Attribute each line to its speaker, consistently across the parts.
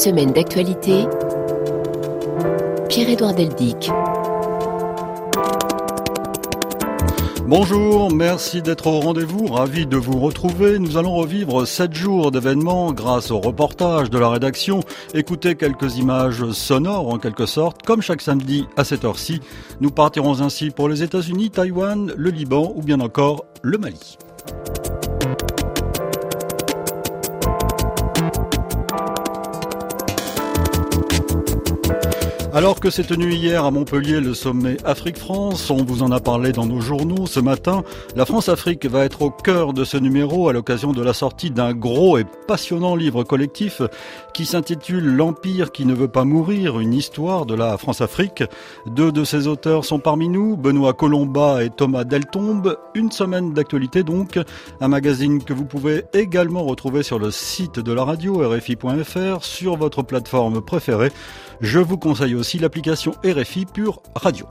Speaker 1: Semaine d'actualité. Pierre-Édouard Deldic.
Speaker 2: Bonjour, merci d'être au rendez-vous, ravi de vous retrouver. Nous allons revivre sept jours d'événements grâce au reportage de la rédaction. Écoutez quelques images sonores en quelque sorte, comme chaque samedi à cette heure-ci. Nous partirons ainsi pour les États-Unis, Taïwan, le Liban ou bien encore le Mali. Alors que s'est tenu hier à Montpellier le sommet Afrique-France, on vous en a parlé dans nos journaux ce matin, la France-Afrique va être au cœur de ce numéro à l'occasion de la sortie d'un gros et passionnant livre collectif qui s'intitule L'Empire qui ne veut pas mourir, une histoire de la France-Afrique. Deux de ses auteurs sont parmi nous, Benoît Colomba et Thomas Deltombe. Une semaine d'actualité donc, un magazine que vous pouvez également retrouver sur le site de la radio rfi.fr, sur votre plateforme préférée. Je vous conseille aussi l'application RFI Pure Radio.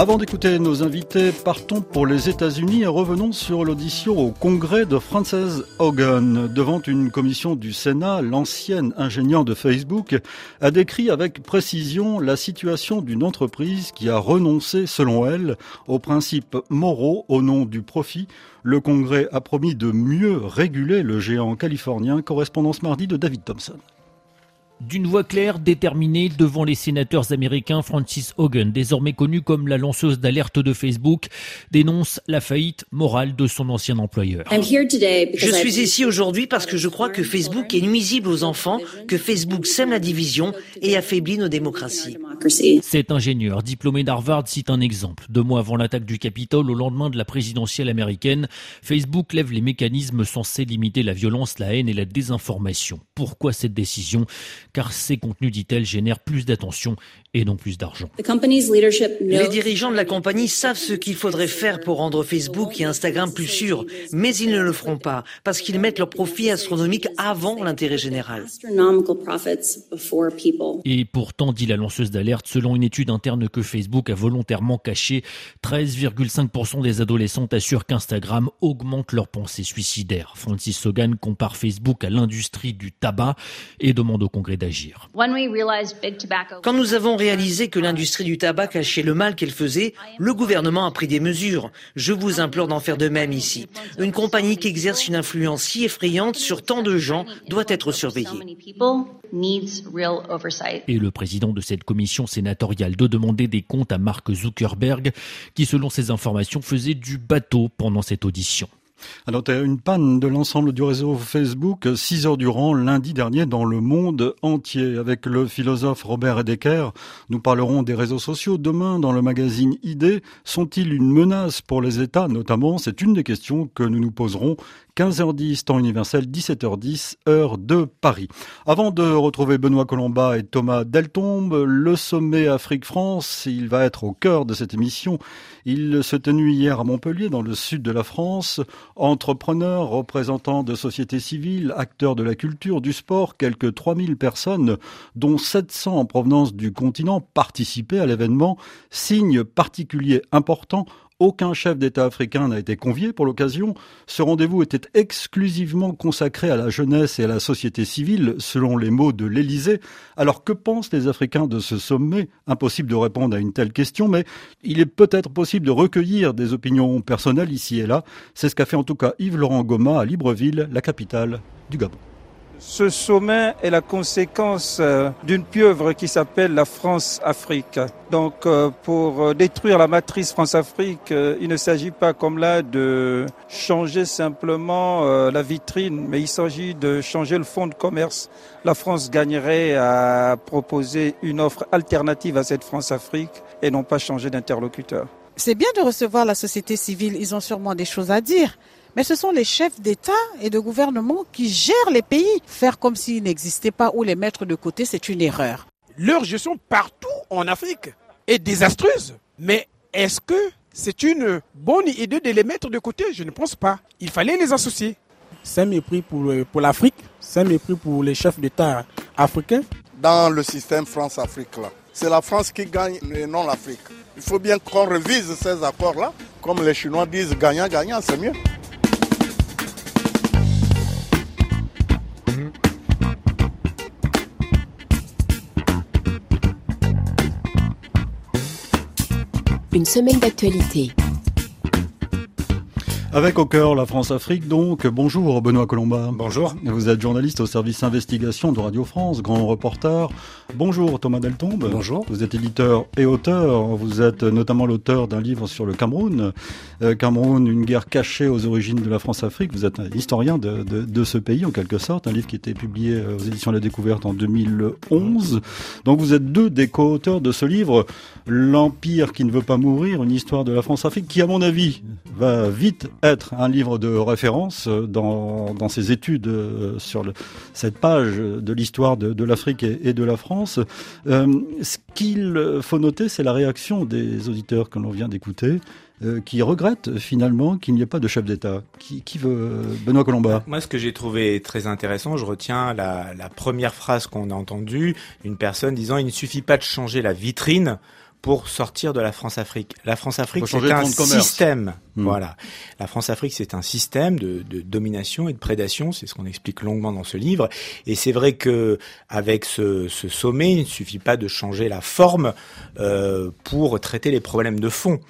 Speaker 2: Avant d'écouter nos invités, partons pour les États-Unis et revenons sur l'audition au Congrès de Frances Hogan. Devant une commission du Sénat, l'ancienne ingénieure de Facebook a décrit avec précision la situation d'une entreprise qui a renoncé, selon elle, aux principes moraux au nom du profit. Le Congrès a promis de mieux réguler le géant californien. Correspondance mardi de David Thompson.
Speaker 3: D'une voix claire, déterminée, devant les sénateurs américains, Francis Hogan, désormais connue comme la lanceuse d'alerte de Facebook, dénonce la faillite morale de son ancien employeur.
Speaker 4: Je suis ici aujourd'hui parce que je crois que Facebook est nuisible aux enfants, que Facebook sème la division et affaiblit nos démocraties.
Speaker 3: Cet ingénieur, diplômé d'Harvard, cite un exemple. Deux mois avant l'attaque du Capitole, au lendemain de la présidentielle américaine, Facebook lève les mécanismes censés limiter la violence, la haine et la désinformation. Pourquoi cette décision? Car ces contenus, dit-elle, génèrent plus d'attention et non plus d'argent.
Speaker 4: Les dirigeants de la compagnie savent ce qu'il faudrait faire pour rendre Facebook et Instagram plus sûrs, mais ils ne le feront pas parce qu'ils mettent leurs profits astronomiques avant l'intérêt général.
Speaker 3: Et pourtant, dit la lanceuse d'alerte, selon une étude interne que Facebook a volontairement cachée, 13,5% des adolescentes assurent qu'Instagram augmente leurs pensées suicidaires. Francis Hogan compare Facebook à l'industrie du tabac et demande au Congrès d'agir.
Speaker 4: Quand nous avons réalisé que l'industrie du tabac cachait le mal qu'elle faisait, le gouvernement a pris des mesures. Je vous implore d'en faire de même ici. Une compagnie qui exerce une influence si effrayante sur tant de gens doit être surveillée.
Speaker 3: Et le président de cette commission sénatoriale de demander des comptes à Mark Zuckerberg, qui selon ses informations faisait du bateau pendant cette audition.
Speaker 2: Alors, tu as une panne de l'ensemble du réseau Facebook, 6 heures durant, lundi dernier, dans le monde entier. Avec le philosophe Robert Edeker, nous parlerons des réseaux sociaux. Demain, dans le magazine ID, sont-ils une menace pour les États Notamment, c'est une des questions que nous nous poserons 15h10 temps universel, 17h10 heure de Paris. Avant de retrouver Benoît Colomba et Thomas Deltombe, le sommet Afrique-France, il va être au cœur de cette émission. Il se tenu hier à Montpellier, dans le sud de la France. Entrepreneurs, représentants de sociétés civiles, acteurs de la culture, du sport, quelques 3000 personnes, dont 700 en provenance du continent, participaient à l'événement. Signe particulier important aucun chef d'État africain n'a été convié pour l'occasion. Ce rendez-vous était exclusivement consacré à la jeunesse et à la société civile, selon les mots de l'Élysée. Alors que pensent les Africains de ce sommet? Impossible de répondre à une telle question, mais il est peut-être possible de recueillir des opinions personnelles ici et là. C'est ce qu'a fait en tout cas Yves-Laurent Goma à Libreville, la capitale du Gabon.
Speaker 5: Ce sommet est la conséquence euh, d'une pieuvre qui s'appelle la France-Afrique. Donc euh, pour euh, détruire la matrice France-Afrique, il ne s'agit pas comme là de changer simplement la vitrine, mais il s'agit de changer le fond de commerce. La France gagnerait à proposer une offre alternative à cette France-Afrique et non pas changer d'interlocuteur.
Speaker 6: C'est bien de recevoir la société civile, ils ont sûrement des choses à dire. Mais ce sont les chefs d'État et de gouvernement qui gèrent les pays. Faire comme s'ils n'existaient pas ou les mettre de côté, c'est une erreur.
Speaker 7: Leur gestion partout en Afrique est désastreuse. Mais est-ce que c'est une bonne idée de les mettre de côté? Je ne pense pas. Il fallait les associer.
Speaker 8: C'est un mépris pour, pour l'Afrique, c'est un mépris pour les chefs d'État africains.
Speaker 9: Dans le système France-Afrique, c'est la France qui gagne et non l'Afrique. Il faut bien qu'on revise ces accords-là. Comme les Chinois disent gagnant-gagnant, c'est mieux.
Speaker 1: Une semaine d'actualité.
Speaker 2: Avec au cœur la France-Afrique, donc. Bonjour, Benoît Colomba.
Speaker 10: Bonjour.
Speaker 2: Vous êtes journaliste au service investigation de Radio France, grand reporter. Bonjour, Thomas Deltombe.
Speaker 10: Bonjour.
Speaker 2: Vous êtes éditeur et auteur. Vous êtes notamment l'auteur d'un livre sur le Cameroun. Euh, Cameroun, une guerre cachée aux origines de la France-Afrique. Vous êtes un historien de, de, de, ce pays, en quelque sorte. Un livre qui était publié aux éditions La Découverte en 2011. Donc vous êtes deux des co-auteurs de ce livre, L'Empire qui ne veut pas mourir, une histoire de la France-Afrique, qui, à mon avis, va vite être un livre de référence dans, dans ses études euh, sur le, cette page de l'histoire de, de l'Afrique et, et, de la France. Euh, ce qu'il faut noter, c'est la réaction des auditeurs que l'on vient d'écouter. Euh, qui regrettent finalement qu'il n'y ait pas de chef d'État. Qui, qui, veut Benoît Colomba?
Speaker 10: Moi, ce que j'ai trouvé très intéressant, je retiens la, la première phrase qu'on a entendue d'une personne disant il ne suffit pas de changer la vitrine pour sortir de la France-Afrique. La France-Afrique, c'est un système. Mmh. Voilà. La France-Afrique, c'est un système de, de, domination et de prédation. C'est ce qu'on explique longuement dans ce livre. Et c'est vrai que avec ce, ce, sommet, il ne suffit pas de changer la forme euh, pour traiter les problèmes de fond.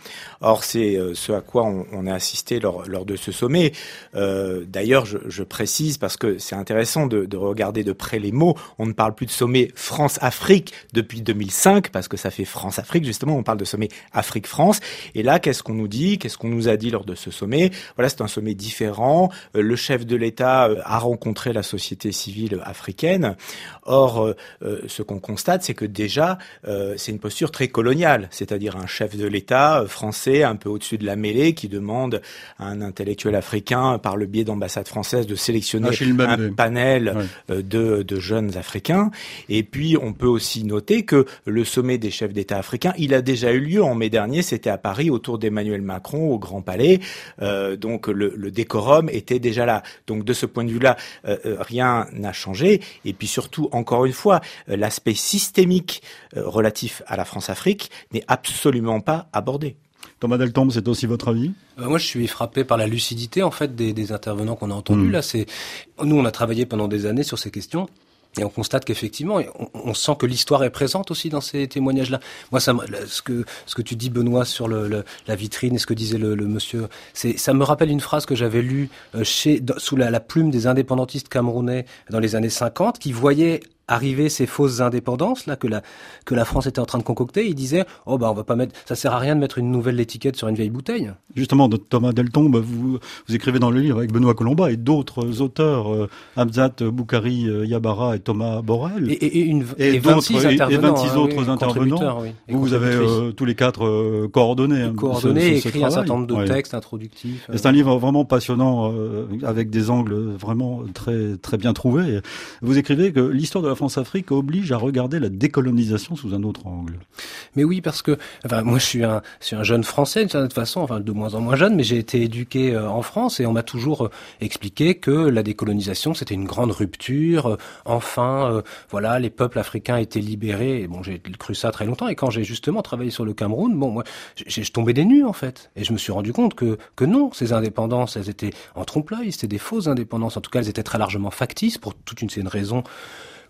Speaker 10: Or, c'est ce à quoi on, on a assisté lors, lors, de ce sommet. Euh, D'ailleurs, je, je, précise parce que c'est intéressant de, de, regarder de près les mots. On ne parle plus de sommet France-Afrique depuis 2005 parce que ça fait France-Afrique. Justement, on parle de sommet Afrique-France. Et là, qu'est-ce qu'on nous dit? Qu'est-ce qu'on nous a dit lors de ce sommet? Voilà, c'est un sommet différent. Euh, le chef de l'État euh, a rencontré la société civile africaine. Or, euh, ce qu'on constate, c'est que déjà, c'est une posture très coloniale, c'est-à-dire un chef de l'État français un peu au-dessus de la mêlée qui demande à un intellectuel africain, par le biais d'ambassades françaises, de sélectionner un panel de jeunes africains. Et puis, on peut aussi noter que le sommet des chefs d'État africains, il a déjà eu lieu en mai dernier, c'était à Paris, autour d'Emmanuel Macron, au Grand Palais. Euh, donc le, le, décorum était déjà là. Donc de ce point de vue-là, euh, rien n'a changé. Et puis surtout, encore une fois, l'aspect systémique euh, relatif à la France-Afrique n'est absolument pas abordé.
Speaker 2: Thomas Deltombe, c'est aussi votre avis?
Speaker 11: Euh, Moi, je suis frappé par la lucidité en fait des, des intervenants qu'on a entendus. Mmh. Là, c'est nous, on a travaillé pendant des années sur ces questions. Et on constate qu'effectivement, on, sent que l'histoire est présente aussi dans ces témoignages-là. Moi, ce que ce que tu dis, Benoît, sur la vitrine et ce que disait le, monsieur, c'est ça me rappelle une phrase que j'avais lue chez sous la, la plume des indépendantistes camerounais dans les années 50, qui voyaient arriver ces fausses indépendances là que la que la France était en train de concocter, il disait oh bah on va pas mettre ça sert à rien de mettre une nouvelle étiquette sur une vieille bouteille.
Speaker 2: Justement, de Thomas Deltombe, vous vous écrivez dans le livre avec Benoît Colomba et d'autres auteurs, euh, Hamzat Boukari euh, Yabara et Thomas Borel
Speaker 11: et, et, une,
Speaker 2: et,
Speaker 11: et 26
Speaker 2: et, 26
Speaker 11: hein,
Speaker 2: autres
Speaker 11: oui,
Speaker 2: intervenants.
Speaker 11: Oui,
Speaker 2: vous, vous avez euh, tous les quatre euh, coordonné, hein,
Speaker 11: coordonné,
Speaker 2: ce, ce,
Speaker 11: écrit un certain nombre de ouais. textes introductifs.
Speaker 2: C'est un livre vraiment passionnant avec des angles vraiment très très bien trouvés. Vous écrivez que l'histoire de la France-Afrique oblige à regarder la décolonisation sous un autre angle.
Speaker 11: Mais oui, parce que enfin, moi je suis un, jeune français de toute façon, enfin de moins en moins jeune, mais j'ai été éduqué euh, en France et on m'a toujours euh, expliqué que la décolonisation c'était une grande rupture. Euh, enfin, voilà, les peuples africains étaient libérés. Bon, j'ai cru ça très longtemps et quand j'ai justement travaillé sur le Cameroun, bon, moi, j'ai tombé des nues en fait et je me suis rendu compte que que non, ces indépendances, elles étaient en trompe-l'œil, c'était des fausses indépendances. En tout cas, elles étaient très largement factices pour toute une série de raisons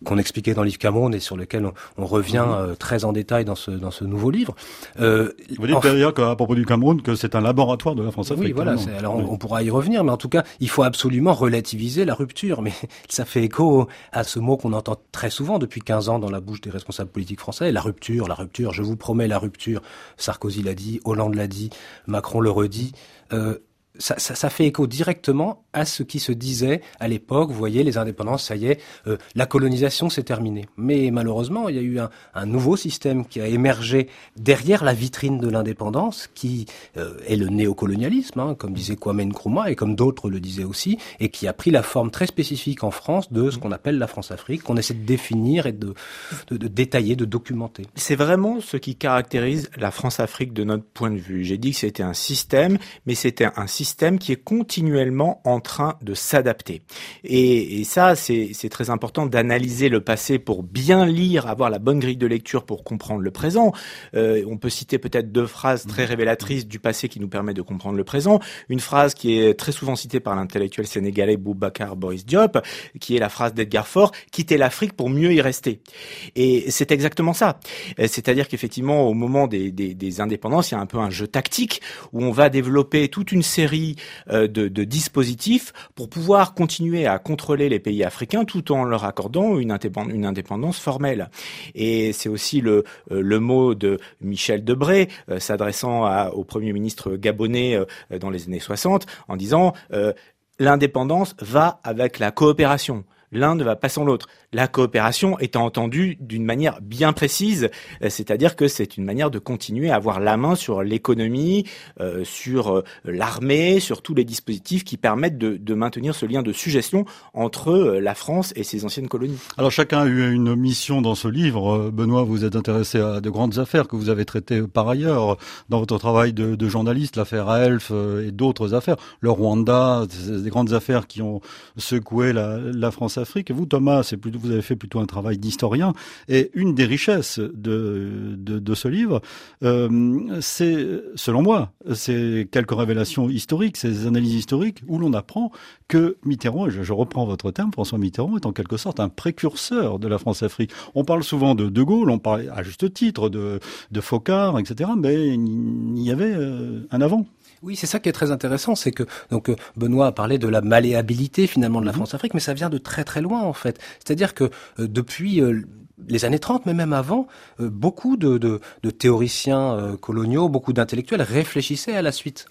Speaker 11: qu'on expliquait dans le livre Cameroun et sur lequel on, on revient euh, très en détail dans ce, dans ce nouveau livre.
Speaker 2: Euh, Vous dites d'ailleurs qu'à propos du Cameroun que c'est un laboratoire de la France-Afrique.
Speaker 11: Oui, voilà. Alors oui. on, on, pourra y revenir, mais en tout cas, il faut absolument relativiser la rupture. Mais ça fait écho à ce mot qu'on entend très souvent depuis 15 ans dans la bouche des responsables politiques français. La rupture, la rupture. Je vous promets la rupture. Sarkozy l'a dit, Hollande l'a dit, Macron le redit. Euh, ça, ça, ça, fait écho directement à ce qui se disait à l'époque. Vous voyez, les indépendances, ça y est, euh, la colonisation s'est terminée. Mais malheureusement, il y a eu un, un, nouveau système qui a émergé derrière la vitrine de l'indépendance, qui euh, est le néocolonialisme, hein, comme disait Kwame Nkrumah et comme d'autres le disaient aussi, et qui a pris la forme très spécifique en France de ce qu'on appelle la France-Afrique, qu'on essaie de définir et de, de, de détailler, de documenter.
Speaker 10: C'est vraiment ce qui caractérise la France-Afrique de notre point de vue. J'ai dit que c'était un système, mais c'était un système système qui est continuellement en train de s'adapter. Et, et, ça, c'est très important d'analyser le passé pour bien lire, avoir la bonne grille de lecture pour comprendre le présent. Euh, on peut citer peut-être deux phrases très révélatrices du passé qui nous permettent de comprendre le présent. Une phrase qui est très souvent citée par l'intellectuel sénégalais Boubacar Boris Diop, qui est la phrase d'Edgar Faure, quitter l'Afrique pour mieux y rester. Et c'est exactement ça. Euh, c'est-à-dire qu'effectivement, au moment des, des, des indépendances, il y a un peu un jeu tactique où on va développer toute une série euh, de, dispositifs pour pouvoir continuer à contrôler les pays africains tout en leur accordant une, indépendance formelle. Et c'est aussi le, euh, mot de Michel Debré euh, s'adressant au Premier ministre gabonais dans les années 60 en disant l'indépendance va avec la coopération l'un ne va pas sans l'autre. La coopération étant entendue d'une manière bien précise, euh, c'est-à-dire que c'est une manière de continuer à avoir la main sur l'économie, euh, sur euh, l'armée, sur tous les dispositifs qui permettent de, maintenir ce lien de suggestion entre la France et ses anciennes colonies.
Speaker 2: Alors chacun a eu une mission dans ce livre. Benoît, vous êtes intéressé à de grandes affaires que vous avez traitées par ailleurs dans votre travail de, journaliste, l'affaire Elf et d'autres affaires. Le Rwanda, des grandes affaires qui ont secoué la France Vous, Thomas, vous avez fait plutôt un travail d'historien. Et une des richesses de, ce livre, euh, c'est, selon moi, c'est quelques révélations historiques, ces analyses historiques où l'on apprend que Mitterrand, et je, je, reprends votre terme, François Mitterrand est en quelque sorte un précurseur de la France-Afrique. On parle souvent de De Gaulle, on parle à juste titre de, de Focard, etc. Mais il y avait euh, un avant.
Speaker 11: Oui, c'est ça qui est très intéressant, c'est que donc euh, Benoît a parlé de la malléabilité finalement de la mhm. France-Afrique, mais ça vient de très très loin en fait. C'est-à-dire que euh, depuis euh, les années 30, mais même avant, beaucoup de, de, de théoriciens coloniaux, beaucoup d'intellectuels réfléchissaient à la suite.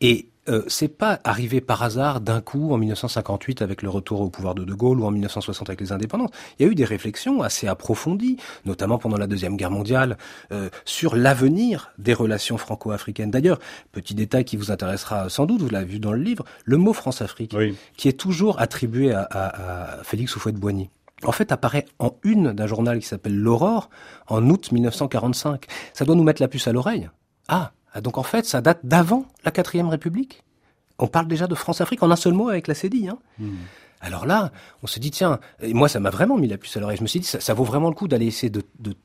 Speaker 11: Et euh, c'est pas arrivé par hasard d'un coup en 1958 avec le retour au pouvoir de De Gaulle ou en 1960 avec les indépendances. Il y a eu des réflexions assez approfondies, notamment pendant la Deuxième Guerre mondiale, euh, sur l'avenir des relations franco-africaines. D'ailleurs, petit détail qui vous intéressera sans doute, vous l'avez vu dans le livre, le mot France-Afrique, qui est toujours attribué à, à, à Félix Houphouët-Boigny en fait, apparaît en une d'un journal qui s'appelle L'Aurore en août 1945. Ça doit nous mettre la puce à l'oreille. Ah, ah, donc en fait, ça date d'avant la quatrième République? On parle déjà de France-Afrique en un seul mot avec la CEDI. Hein. Hmm. Alors là, on se dit, tiens, et moi ça m'a vraiment mis la puce à l'oreille. Je me suis dit, ça, vaut vraiment le coup d'aller essayer de,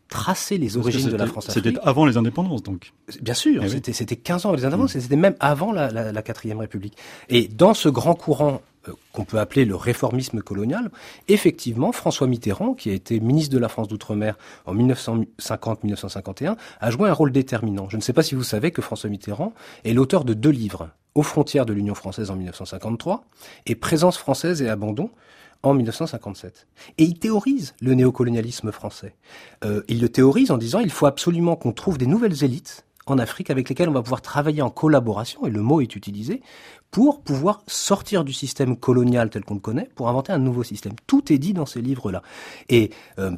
Speaker 11: tracer les origines de la France-Afrique.
Speaker 2: C'était avant les indépendances, donc
Speaker 11: Bien sûr, eh c'était 15 ans avant les indépendances, hmm. c'était même avant la, la, quatrième République. Et dans ce grand courant qu'on peut appeler le réformisme colonial, effectivement, François Mitterrand, qui a été ministre de la France d'outre-mer en 1950-1951, a joué un rôle déterminant. Je ne sais pas si vous savez que François Mitterrand est l'auteur de deux livres, Aux frontières de l'Union française en 1953 et Présence française et abandon en 1957. Et il théorise le néocolonialisme français. Euh, il le théorise en disant il faut absolument qu'on trouve des nouvelles élites en Afrique avec lesquelles on va pouvoir travailler en collaboration, et le mot est utilisé, pour pouvoir sortir du système colonial tel qu'on le connaît, pour inventer un nouveau système. Tout est dit dans ces livres-là. Et euh,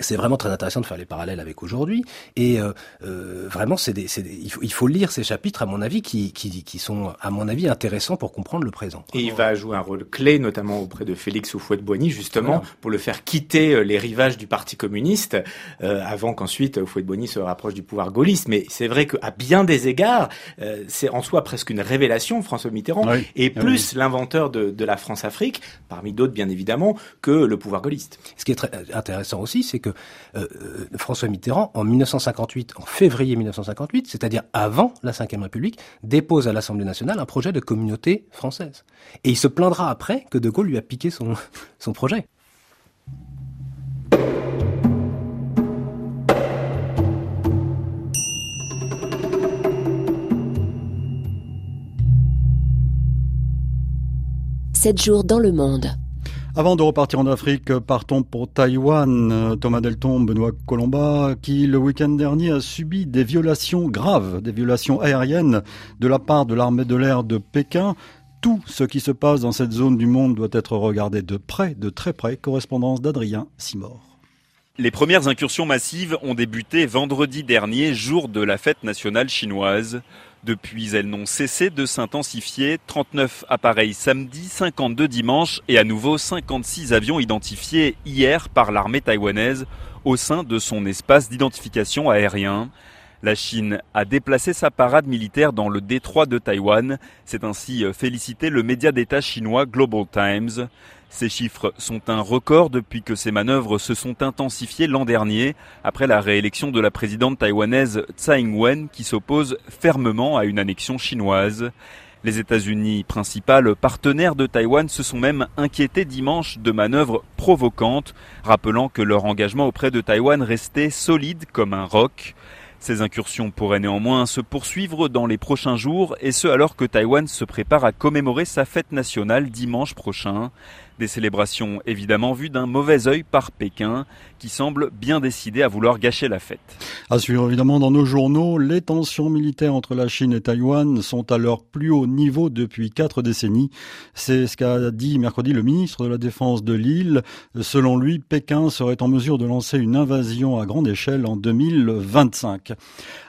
Speaker 11: c'est vraiment très intéressant de faire les parallèles avec aujourd'hui. Et euh, euh, vraiment, c'est des, des, il, faut, il faut lire ces chapitres, à mon avis, qui, qui, qui sont, à mon avis, intéressants pour comprendre le présent.
Speaker 10: Et il va jouer un rôle clé, notamment auprès de Félix Houphouët-Boigny, justement, pour le faire quitter euh, les rivages du Parti communiste, euh, avant qu'ensuite Houphouët-Boigny se rapproche du pouvoir gaulliste. Mais c'est vrai qu'à bien des égards, euh, c'est en soi presque une révélation, François Mitterrand, et plus l'inventeur de, de la France-Afrique, parmi d'autres, bien évidemment, que le pouvoir gaulliste.
Speaker 11: Ce qui est très intéressant aussi, c'est que euh, euh, François Mitterrand, en 1958, en février 1958, c'est-à-dire avant la Ve République, dépose à l'Assemblée nationale un projet de communauté française. Et il se plaindra après que De Gaulle lui a piqué son, son projet.
Speaker 1: Sept jours dans le monde.
Speaker 2: Avant de repartir en Afrique, partons pour Taïwan. Thomas Delton, Benoît Colomba, qui le week-end dernier a subi des violations graves, des violations aériennes de la part de l'armée de l'air de Pékin. Tout ce qui se passe dans cette zone du monde doit être regardé de près, de très près. Correspondance d'Adrien Simor.
Speaker 12: Les premières incursions massives ont débuté vendredi dernier, jour de la fête nationale chinoise. Depuis, elles n'ont cessé de s'intensifier. 39 appareils samedi, 52 dimanche et à nouveau 56 avions identifiés hier par l'armée taïwanaise au sein de son espace d'identification aérien. La Chine a déplacé sa parade militaire dans le détroit de Taïwan. C'est ainsi euh, félicité le média d'État chinois Global Times. Ces chiffres sont un record depuis que ces manœuvres se sont intensifiées l'an dernier, après la réélection de la présidente taïwanaise Tsai Ing-wen qui s'oppose fermement à une annexion chinoise. Les États-Unis, principal partenaire de Taïwan, se sont même inquiétés dimanche de manœuvres provocantes, rappelant que leur engagement auprès de Taïwan restait solide comme un roc. Ces incursions pourraient néanmoins se poursuivre dans les prochains jours, et ce alors que Taïwan se prépare à commémorer sa fête nationale dimanche prochain. Des célébrations évidemment vues d'un mauvais œil par Pékin, qui semble bien décidé à vouloir gâcher la fête.
Speaker 2: À suivre évidemment dans nos journaux, les tensions militaires entre la Chine et Taïwan sont à leur plus haut niveau depuis quatre décennies. C'est ce qu'a dit mercredi le ministre de la Défense de l'île. Selon lui, Pékin serait en mesure de lancer une invasion à grande échelle en 2025.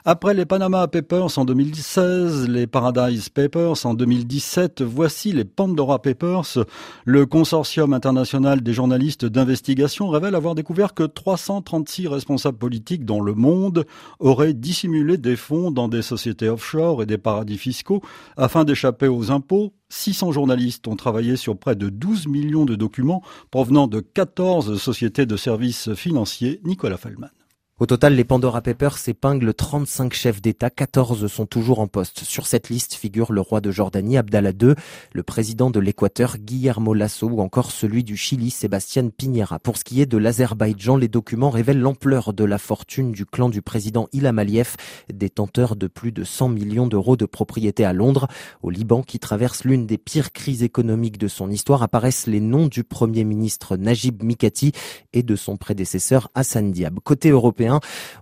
Speaker 2: Après les Panama Papers en 2016, les Paradise Papers en 2017, voici les Pandora Papers. Le consortium international des journalistes d'investigation révèle avoir découvert que 336 responsables politiques dans le monde auraient dissimulé des fonds dans des sociétés offshore et des paradis fiscaux afin d'échapper aux impôts. 600 journalistes ont travaillé sur près de 12 millions de documents provenant de 14 sociétés de services financiers. Nicolas Feldman.
Speaker 13: Au total, les Pandora Papers épinglent 35 chefs d'État, 14 sont toujours en poste. Sur cette liste figure le roi de Jordanie, Abdallah II, le président de l'Équateur, Guillermo Lasso, ou encore celui du Chili, Sébastien Piñera. Pour ce qui est de l'Azerbaïdjan, les documents révèlent l'ampleur de la fortune du clan du président Ilham Aliyev, détenteur de plus de 100 millions d'euros de propriété à Londres. Au Liban, qui traverse l'une des pires crises économiques de son histoire, apparaissent les noms du premier ministre Najib Mikati et de son prédécesseur Hassan Diab.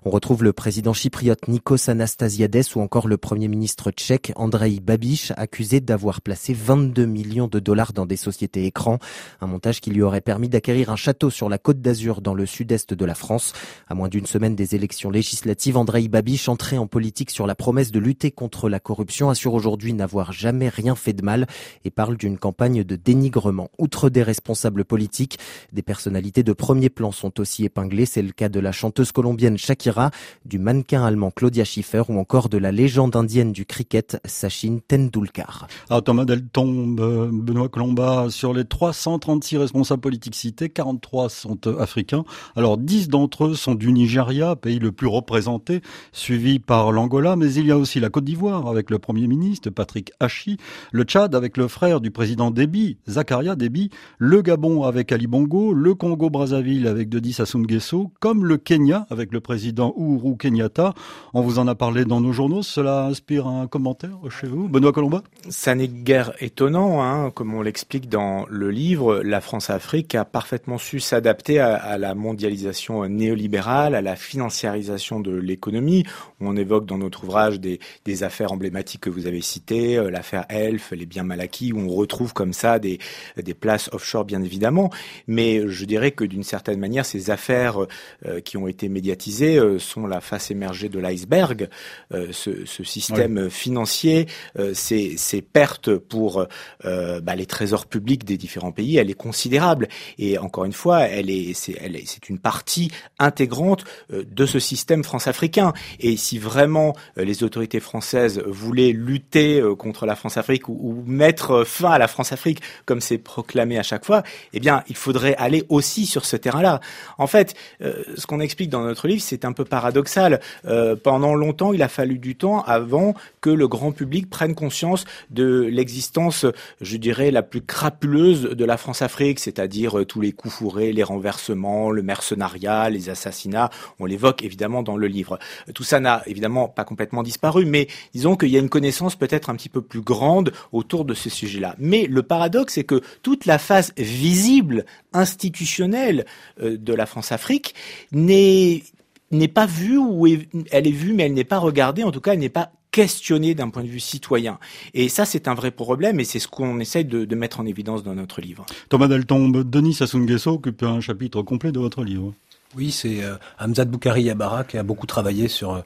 Speaker 13: On retrouve le président chypriote Nikos Anastasiades ou encore le premier ministre tchèque Andrei Babiš, accusé d'avoir placé 22 millions de dollars dans des sociétés écrans, un montage qui lui aurait permis d'acquérir un château sur la côte d'Azur dans le sud-est de la France. À moins d'une semaine des élections législatives, Andrei Babiš, entré en politique sur la promesse de lutter contre la corruption, assure aujourd'hui n'avoir jamais rien fait de mal et parle d'une campagne de dénigrement. Outre des responsables politiques, des personnalités de premier plan sont aussi épinglées. C'est le cas de la chanteuse colombienne colombienne Shakira, du mannequin allemand Claudia Schiffer ou encore de la légende indienne du cricket Sachin Tendulkar.
Speaker 2: Ah, Thomas Deltombe, Benoît Colomba, sur les 336 responsables politiques cités, 43 sont euh, africains. Alors 10 d'entre eux sont du Nigeria, pays le plus représenté, suivi par l'Angola, mais il y a aussi la Côte d'Ivoire avec le Premier ministre Patrick Hachi, le Tchad avec le frère du président Déby, Zakaria Déby, le Gabon avec Ali Bongo, le Congo-Brazzaville avec Dedi Sassou Nguesso, comme le Kenya avec le président Uhuru Kenyatta. On vous en a parlé dans nos journaux. Cela inspire un commentaire chez vous, Benoît Colomba
Speaker 10: Ça n'est guère étonnant, hein. comme on l'explique dans le livre. La France-Afrique a parfaitement su s'adapter à, la mondialisation néolibérale, à la financiarisation de l'économie. On évoque dans notre ouvrage des, affaires emblématiques que vous avez citées, euh, l'affaire Elf, les biens mal acquis, où on retrouve comme ça des, des places offshore, bien évidemment. Mais je dirais que d'une certaine manière, ces affaires euh, qui ont été médiatisés euh, sont la face émergée de l'iceberg. Euh, ce, ce, système financier, euh, ces, ces, pertes pour bah, les trésors publics des différents pays, elle est considérable. Et encore une fois, elle est, c'est, elle est, c'est une partie intégrante de ce système france-africain. Et si vraiment les autorités françaises voulaient lutter contre la France-Afrique ou, ou, mettre fin à la France-Afrique, comme c'est proclamé à chaque fois, eh bien, il faudrait aller aussi sur ce terrain-là. En fait, ce qu'on explique dans notre livre, c'est un peu paradoxal. Euh, pendant longtemps, il a fallu du temps avant que le grand public prenne conscience de l'existence, je dirais, la plus crapuleuse de la France-Afrique, c'est-à-dire euh, tous les coups fourrés, les renversements, le mercenariat, les assassinats. On l'évoque évidemment dans le livre. Tout ça n'a évidemment pas complètement disparu, mais disons qu'il y a une connaissance peut-être un petit peu plus grande autour de ce sujet-là. Mais le paradoxe, c'est que toute la phase visible, institutionnelle euh, de la France-Afrique n'est n'est pas vue ou elle est vue mais elle n'est pas regardée, en tout cas elle n'est pas questionnée d'un point de vue citoyen. Et ça, c'est un vrai problème et c'est ce qu'on essaye de, mettre en évidence dans notre livre.
Speaker 2: Thomas Deltombe, Denis Sassou Nguesso occupe un chapitre complet de votre livre.
Speaker 11: Oui, c'est euh, Hamzat Boukari Yabara qui a beaucoup travaillé sur, euh,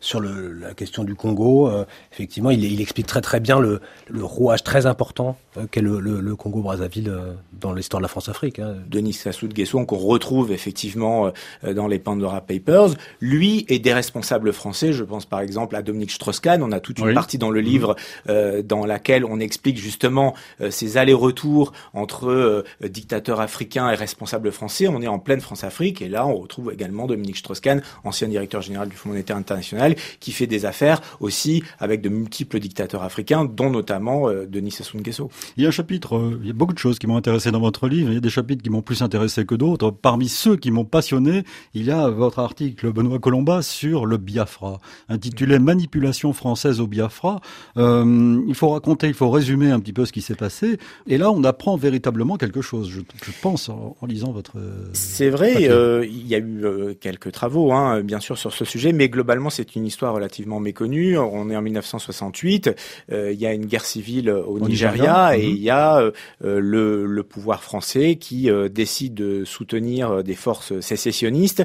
Speaker 11: sur la question du Congo, effectivement, il, explique très très bien le, rouage très important qu'est le, Congo-Brazzaville dans l'histoire de la France-Afrique. Hein.
Speaker 10: Denis Sassou Nguesso, qu'on retrouve effectivement dans les Pandora Papers, lui et des responsables français, je pense par exemple à Dominique Strauss-Kahn, on a toute une partie dans le livre dans laquelle on explique justement ces allers-retours entre dictateurs africains et responsables français. On est en pleine France-Afrique et là on retrouve également Dominique Strauss-Kahn, ancien directeur général du Fonds monétaire international, qui fait des affaires aussi avec de multiples dictateurs africains, dont notamment euh, Denis Sassou Nguesso.
Speaker 2: Il y a un chapitre, euh, il y a beaucoup de choses qui m'ont intéressé dans votre livre, il y a des chapitres qui m'ont plus intéressé que d'autres. Parmi ceux qui m'ont passionné, il y a votre article, Benoît Colomba, sur le Biafra, intitulé Manipulation française au Biafra. Euh, il faut raconter, il faut résumer un petit peu ce qui s'est passé. Et là, on apprend véritablement quelque chose, je, pense, en, lisant votre...
Speaker 10: C'est vrai, euh, il y a eu euh, quelques travaux, hein, bien sûr, sur ce sujet, mais globalement, c'est une histoire relativement méconnue. On est en 1968, euh, il y a une guerre civile au, Nigeria, et mhm. il y a le, le, pouvoir français qui décide de soutenir des forces sécessionnistes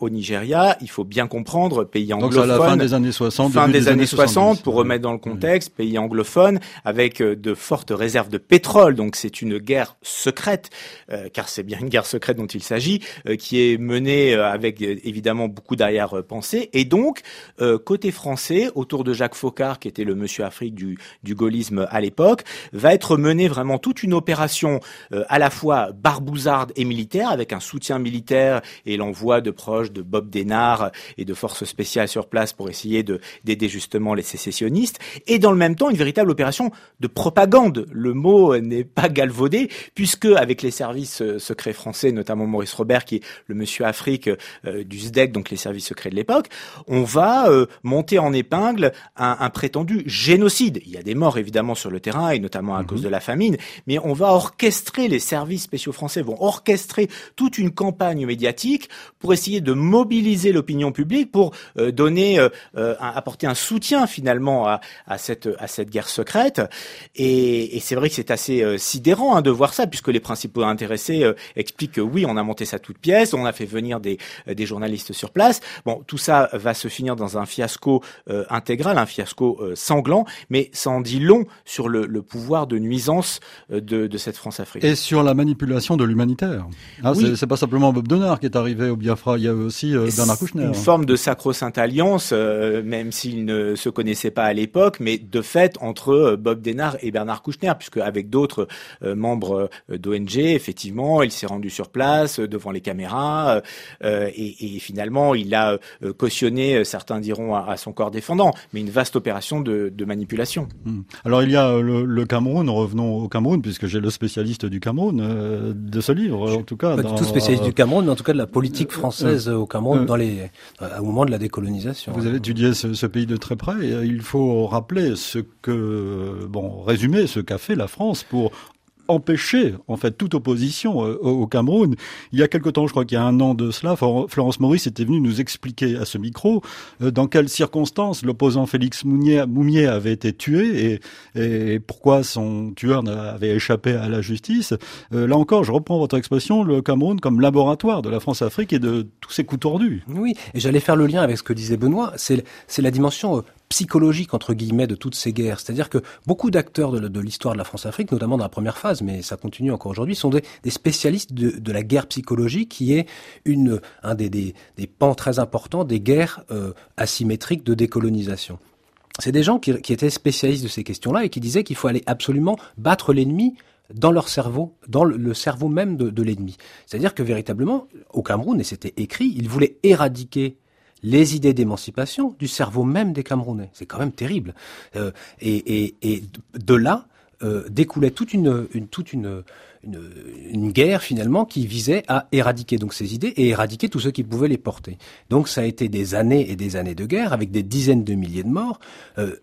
Speaker 10: au Nigeria. Il faut bien comprendre, pays anglophone.
Speaker 2: Donc, à la fin des années 60.
Speaker 10: Fin des, années 60, pour remettre dans le contexte, pays anglophone, avec de fortes réserves de pétrole. Donc, c'est une guerre secrète, car c'est bien une guerre secrète dont il s'agit, qui est menée euh, avec euh, évidemment beaucoup d'arrière-pensée. Et donc, euh, côté français, autour de Jacques Faucard, qui était le monsieur Afrique du, du gaullisme à l'époque, va être menée vraiment toute une opération à la fois barbouzarde et militaire, avec un soutien militaire et l'envoi de proches de Bob Denard et de forces spéciales sur place pour essayer de d'aider justement les sécessionnistes. Et dans le même temps, une véritable opération de propagande. Le mot n'est pas galvaudé, puisque avec les services secrets français, notamment Maurice Robert, qui est le monsieur Afrique euh, du SDEC, donc les services secrets de l'époque, on va euh, monter en épingle un, prétendu génocide. Il y a des morts évidemment sur le terrain et notamment à cause mhm. de la famine, mais on va orchestrer, les services spéciaux français vont orchestrer toute une campagne médiatique pour essayer de mobiliser l'opinion publique pour euh, donner, apporter un soutien finalement à, à, cette, à cette guerre secrète. Et, et c'est vrai que c'est assez sidérant hein, de voir ça, puisque les principaux intéressés expliquent que oui, on a monté ça toute pièce, on a fait venir des, euh, des journalistes sur place. Bon, tout ça va se finir dans un fiasco euh, intégral, un fiasco euh, sanglant, mais ça en dit long sur le, le pouvoir de nuisance de, de, cette France-Afrique.
Speaker 2: Et sur la manipulation de l'humanitaire. Ah, oui. C'est pas simplement Bob Denard qui est arrivé au Biafra, il y a aussi Bernard Kouchner.
Speaker 10: Une forme de sacro-sainte alliance, même s'ils ne se connaissaient pas à l'époque, mais de fait entre Bob Denard et Bernard Kouchner, puisque avec d'autres membres d'ONG, effectivement, il s'est rendu sur place devant les caméras euh, et, et, finalement il a euh, cautionné, euh, certains diront, à, son corps défendant, mais une vaste opération de, de manipulation.
Speaker 2: Hmm. Alors il y a le, le, Cameroun, revenons au Cameroun, puisque j'ai le spécialiste du Cameroun de ce livre, en tout cas.
Speaker 11: Pas du tout spécialiste du Cameroun, mais en tout cas de la politique française au Cameroun dans les, au moment de la décolonisation.
Speaker 2: Vous avez étudié ce, ce pays de très près. Et il faut rappeler ce que, bon, résumer ce qu'a fait la France pour empêcher en fait toute opposition euh, au Cameroun. Il y a quelque temps, je crois qu'il y a un an de cela, Florence Maurice était venue nous expliquer à ce micro euh, dans quelles circonstances l'opposant Félix Moumier avait été tué et, et, pourquoi son tueur avait échappé à la justice. Euh, là encore, je reprends votre expression, le Cameroun comme laboratoire de la France-Afrique et de tous ses coups tordus.
Speaker 11: Oui, et j'allais faire le lien avec ce que disait Benoît, c'est la dimension psychologique entre guillemets de toutes ces guerres. C'est-à-dire que beaucoup d'acteurs de, l'histoire de la France-Afrique, notamment dans la première phase, mais ça continue encore aujourd'hui, sont des, spécialistes de, la guerre psychologique, qui est une un des, des, pans très importants des guerres euh, asymétriques de décolonisation. C'est des gens qui, étaient spécialistes de ces questions-là et qui disaient qu'il faut aller absolument battre l'ennemi dans leur cerveau, dans le, cerveau même de, de l'ennemi. C'est-à-dire que véritablement, au Cameroun, et c'était écrit, ils voulaient éradiquer les idées d'émancipation du cerveau même des Camerounais. C'est quand même terrible. Euh, et, de là euh, découlait toute une, toute une, une, guerre finalement qui visait à éradiquer donc ces idées et éradiquer tous ceux qui pouvaient les porter. Donc ça a été des années et des années de guerre avec des dizaines de milliers de morts. Euh,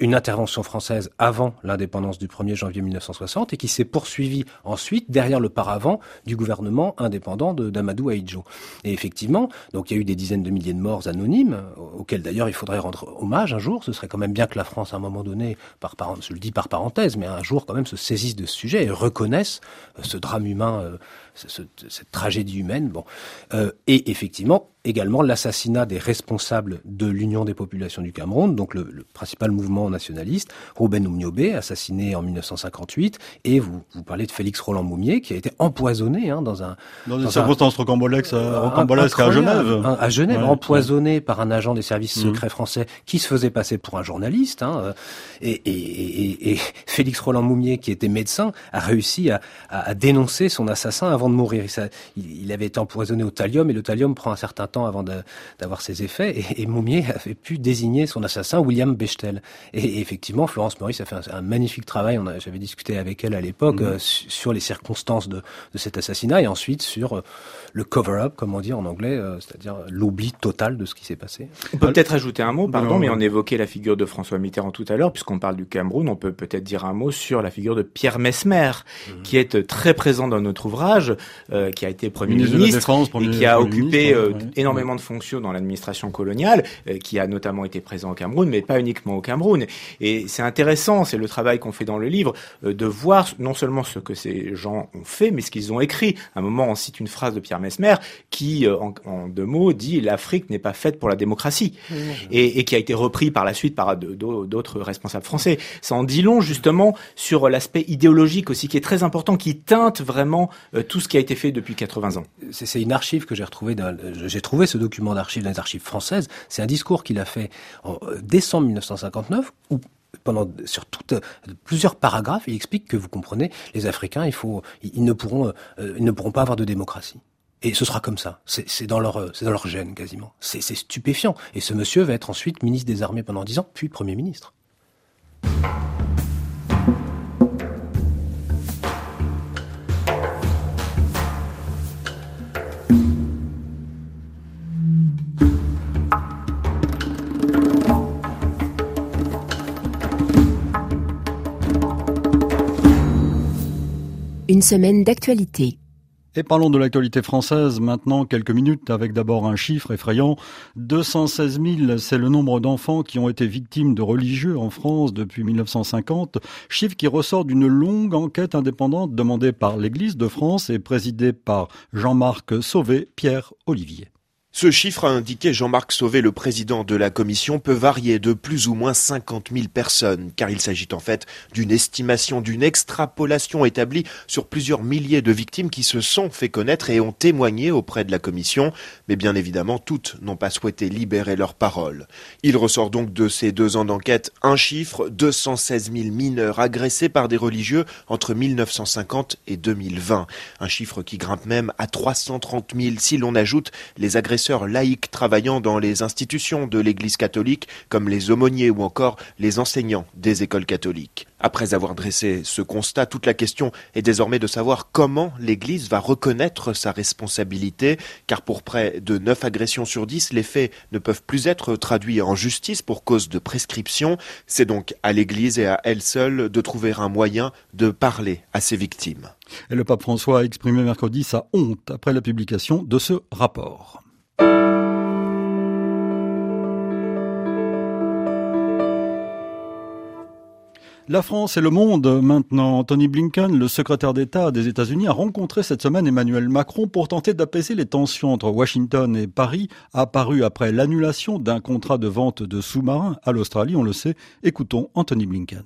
Speaker 11: une intervention française avant l'indépendance du 1er janvier 1960 et qui s'est poursuivie ensuite derrière le paravent du gouvernement indépendant d'Amadou Ahidjo. Et effectivement, donc il y a eu des dizaines de milliers de morts anonymes, auxquels d'ailleurs il faudrait rendre hommage un jour. Ce serait quand même bien que la France, à un moment donné, par, je le dis par parenthèse, mais un jour quand même se saisisse de ce sujet et reconnaisse euh, ce drame humain, euh, cette tragédie humaine. Bon, euh, et effectivement, également l'assassinat des responsables de l'Union des populations du Cameroun, donc le, principal mouvement nationaliste, Ruben Oumniobé, assassiné en 1958, et vous, vous parlez de Félix Roland Moumier, qui a été empoisonné hein, dans un...
Speaker 2: Dans, des circonstances rocambolesques, à Genève.
Speaker 11: À Genève, empoisonné par un agent des services mmh. secrets français qui se faisait passer pour un journaliste. Hein, et, et, et, et, Félix Roland Moumier, qui était médecin, a réussi à, à, dénoncer son assassin avant de mourir. Il, il, avait été empoisonné au thallium, et le thallium prend un certain temps avant d'avoir ses effets. Et, et, Moumier avait pu désigner son assassin, William Bechtel. Et, effectivement, Florence Maurice a fait un, magnifique travail. J'avais discuté avec elle à l'époque mmh. euh, sur les circonstances de, de, cet assassinat et ensuite sur euh, le cover-up, comme on dit en anglais, euh, c'est-à-dire l'oubli total de ce qui s'est passé.
Speaker 10: On peut peut-être ajouter un mot, pardon, mais on évoquait la figure de François Mitterrand tout à l'heure, puisqu'on parle du Cameroun, on peut peut-être dire un mot sur la figure de Pierre Mesmer, mmh. qui est très présent dans notre ouvrage, qui a été Premier ministre, et qui a occupé énormément de fonctions dans l'administration coloniale, euh, qui a notamment été présent au Cameroun, mais pas uniquement au Cameroun. Et c'est intéressant, c'est le travail qu'on fait dans le livre, euh, de voir non seulement ce que ces gens ont fait, mais ce qu'ils ont écrit. À un moment, on cite une phrase de Pierre Mesmer qui, euh, en, deux mots, dit l'Afrique n'est pas faite pour la démocratie, et, et, qui a été repris par la suite par d'autres responsables français. Ça en dit long justement sur l'aspect idéologique aussi, qui est très important, qui teinte vraiment tout qui a été fait depuis 80 ans.
Speaker 11: C'est une archive que j'ai retrouvée, j'ai trouvé ce document d'archives dans les archives françaises. C'est un discours qu'il a fait en euh, décembre 1959 où pendant sur toutes euh, plusieurs paragraphes, il explique que vous comprenez, les Africains, il faut, ils ne pourront, euh, ils ne pourront pas avoir de démocratie. Et ce sera comme ça. C'est dans leur, c'est dans leur gène quasiment. C'est stupéfiant. Et ce monsieur va être ensuite ministre des Armées pendant dix ans, puis Premier ministre.
Speaker 1: Une semaine d'actualité.
Speaker 2: Et parlons de l'actualité française maintenant quelques minutes avec d'abord un chiffre effrayant. 216 000, c'est le nombre d'enfants qui ont été victimes de religieux en France depuis 1950. Chiffre qui ressort d'une longue enquête indépendante demandée par l'Église de France et présidée par Jean-Marc Sauvé, Pierre Olivier.
Speaker 14: Ce chiffre, a indiqué Jean-Marc Sauvé, le président de la commission, peut varier de plus ou moins 50 000 personnes, car il s'agit en fait d'une estimation, d'une extrapolation établie sur plusieurs milliers de victimes qui se sont fait connaître et ont témoigné auprès de la commission, mais bien évidemment toutes n'ont pas souhaité libérer leurs paroles. Il ressort donc de ces deux ans d'enquête un chiffre, 216 000 mineurs agressés par des religieux entre 1950 et 2020, un chiffre qui grimpe même à 330 000 si l'on ajoute les agressions laïcs travaillant dans les institutions de l'Église catholique, comme les aumôniers ou encore les enseignants des écoles catholiques. Après avoir dressé ce constat, toute la question est désormais de savoir comment l'Église va reconnaître sa responsabilité, car pour près de 9 agressions sur 10, les faits ne peuvent plus être traduits en justice pour cause de prescription. C'est donc à l'Église et à elle seule de trouver un moyen de parler à ses victimes.
Speaker 2: Et le pape François a exprimé mercredi sa honte après la publication de ce rapport. La France et le monde maintenant. Tony Blinken, le secrétaire d'État des États-Unis, a rencontré cette semaine Emmanuel Macron pour tenter d'apaiser les tensions entre Washington et Paris, apparues après l'annulation d'un contrat de vente de sous-marins à l'Australie, on le sait. Écoutons Anthony Blinken.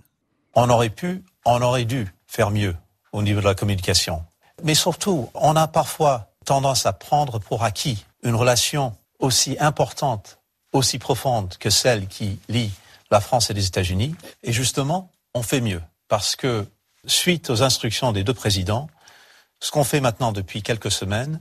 Speaker 15: On aurait pu, on aurait dû faire mieux au niveau de la communication. Mais surtout, on a parfois tendance à prendre pour acquis une relation aussi importante, aussi profonde que celle qui lie la France et les États-Unis. Et justement, on fait mieux. Parce que, suite aux instructions des deux présidents, ce qu'on fait maintenant depuis quelques semaines,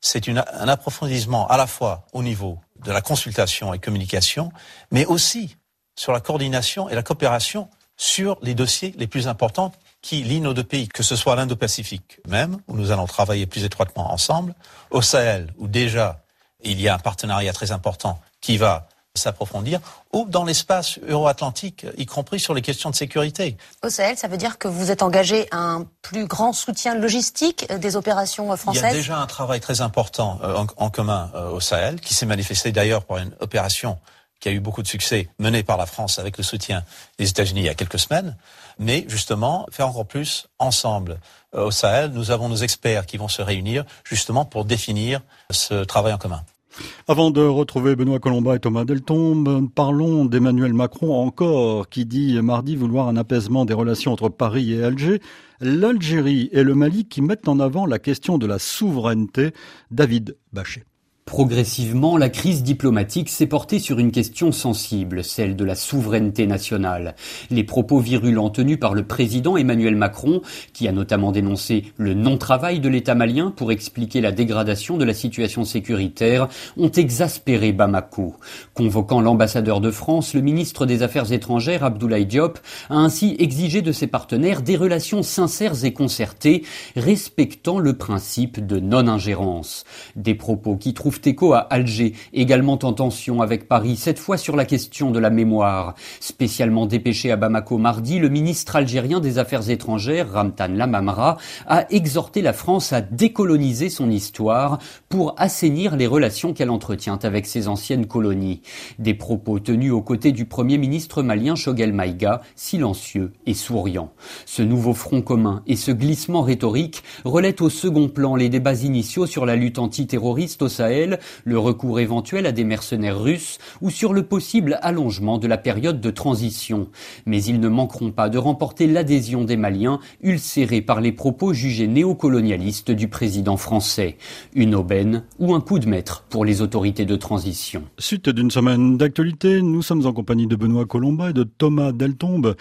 Speaker 15: c'est un approfondissement à la fois au niveau de la consultation et communication, mais aussi sur la coordination et la coopération sur les dossiers les plus importants qui lient nos deux pays, que ce soit l'Indo-Pacifique même, où nous allons travailler plus étroitement ensemble, au Sahel, où déjà il y a un partenariat très important qui va s'approfondir, ou dans l'espace euro-atlantique, y compris sur les questions de sécurité.
Speaker 16: Au Sahel, ça veut dire que vous êtes engagé à un plus grand soutien logistique des opérations françaises
Speaker 15: Il y a déjà un travail très important euh, en, commun euh, au Sahel, qui s'est manifesté d'ailleurs par une opération qui a eu beaucoup de succès menée par la France avec le soutien des États-Unis il y a quelques semaines, mais justement faire encore plus ensemble. Euh, au Sahel, nous avons nos experts qui vont se réunir justement pour définir ce travail en commun.
Speaker 2: Avant de retrouver Benoît Colomba et Thomas Deltombe, parlons d'Emmanuel Macron encore, qui dit mardi vouloir un apaisement des relations entre Paris et Alger. L'Algérie et le Mali qui mettent en avant la question de la souveraineté. David Bachet.
Speaker 17: Progressivement, la crise diplomatique s'est portée sur une question sensible, celle de la souveraineté nationale. Les propos virulents tenus par le président Emmanuel Macron, qui a notamment dénoncé le non-travail de l'État malien pour expliquer la dégradation de la situation sécuritaire, ont exaspéré Bamako. Convoquant l'ambassadeur de France, le ministre des Affaires étrangères, Abdoulaye Diop, a ainsi exigé de ses partenaires des relations sincères et concertées, respectant le principe de non-ingérence. Des propos qui trouvent écho à Alger, également en tension avec Paris, cette fois sur la question de la mémoire. Spécialement dépêché à Bamako mardi, le ministre algérien des Affaires étrangères, Ramtan Lamamra, a exhorté la France à décoloniser son histoire pour assainir les relations qu'elle entretient avec ses anciennes colonies. Des propos tenus aux côtés du premier ministre malien Shogel Maïga, silencieux et souriant. Ce nouveau front commun et ce glissement rhétorique relaient au second plan les débats initiaux sur la lutte antiterroriste au Sahel le recours éventuel à des mercenaires russes ou sur le possible allongement de la période de transition. Mais ils ne manqueront pas de remporter l'adhésion des Maliens, ulcérés par les propos jugés néocolonialistes du président français. Une aubaine ou un coup de maître pour les autorités de transition.
Speaker 2: Suite d'une semaine d'actualité, nous sommes en compagnie de Benoît Colomba et de Thomas Deltombe,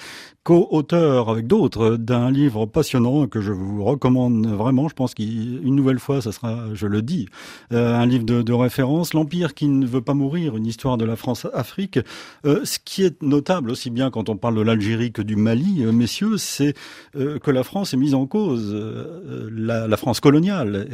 Speaker 2: co-auteur avec d'autres d'un livre passionnant que je vous recommande vraiment. Je pense qu'une nouvelle fois, ça sera, je le dis, euh, un livre de, référence. L'Empire qui ne veut pas mourir, une histoire de la France-Afrique. Euh, ce qui est notable aussi bien quand on parle de l'Algérie que du Mali, euh, messieurs, c'est que la France est mise en cause, la, France coloniale.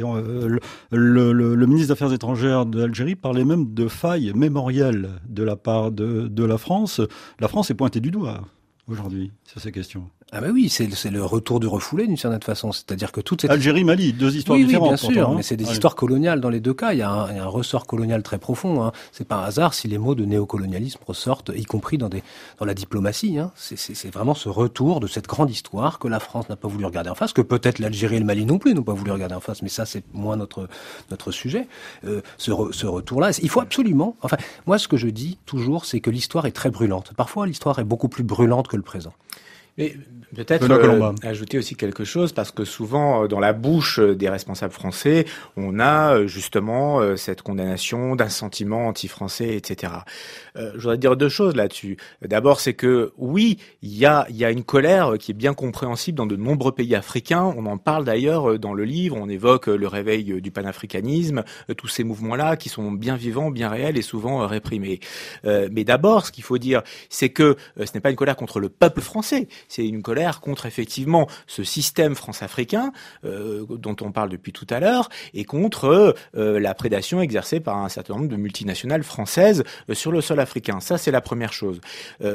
Speaker 2: le, ministre des Affaires étrangères de l'Algérie parlait même de failles mémorielles de la part de la France. La France est pointée du doigt aujourd'hui sur ces questions.
Speaker 11: Ah bah oui, c'est le retour du refoulé d'une certaine façon. C'est-à-dire que toute cette...
Speaker 2: Algérie, Mali, deux histoires différentes.
Speaker 11: Oui, bien sûr, hein. mais c'est des histoires coloniales dans les deux cas. Il y a un, il y a un ressort colonial très profond. Hein. C'est pas un hasard si les mots de néocolonialisme ressortent, y compris dans, des, dans la diplomatie. Hein. C'est vraiment ce retour de cette grande histoire que la France n'a pas voulu regarder en face, que peut-être l'Algérie et le Mali non plus n'ont pas voulu regarder en face, mais ça c'est moins notre, notre sujet. Euh, ce, ce retour-là, il faut absolument... Enfin, moi ce que je dis toujours, c'est que l'histoire est très brûlante. Parfois l'histoire est beaucoup plus brûlante que le présent.
Speaker 10: Mais peut-être euh, ajouter aussi quelque chose parce que souvent euh, dans la bouche euh, des responsables français, on a justement cette condamnation d'un sentiment anti-français, etc. je voudrais dire deux choses là-dessus. D'abord, c'est que oui, il y a, y a une colère qui est bien compréhensible dans de nombreux pays africains. On en parle d'ailleurs dans le livre. On évoque le réveil du panafricanisme, tous ces mouvements-là qui sont bien vivants, bien réels et souvent réprimés. mais d'abord, ce qu'il faut dire, c'est que ce n'est pas une colère contre le peuple français c'est une colère contre effectivement ce système france-africain euh, dont on parle depuis tout à l'heure et contre euh, la prédation exercée par un certain nombre de multinationales françaises euh, sur le sol africain. Ça, c'est la première chose.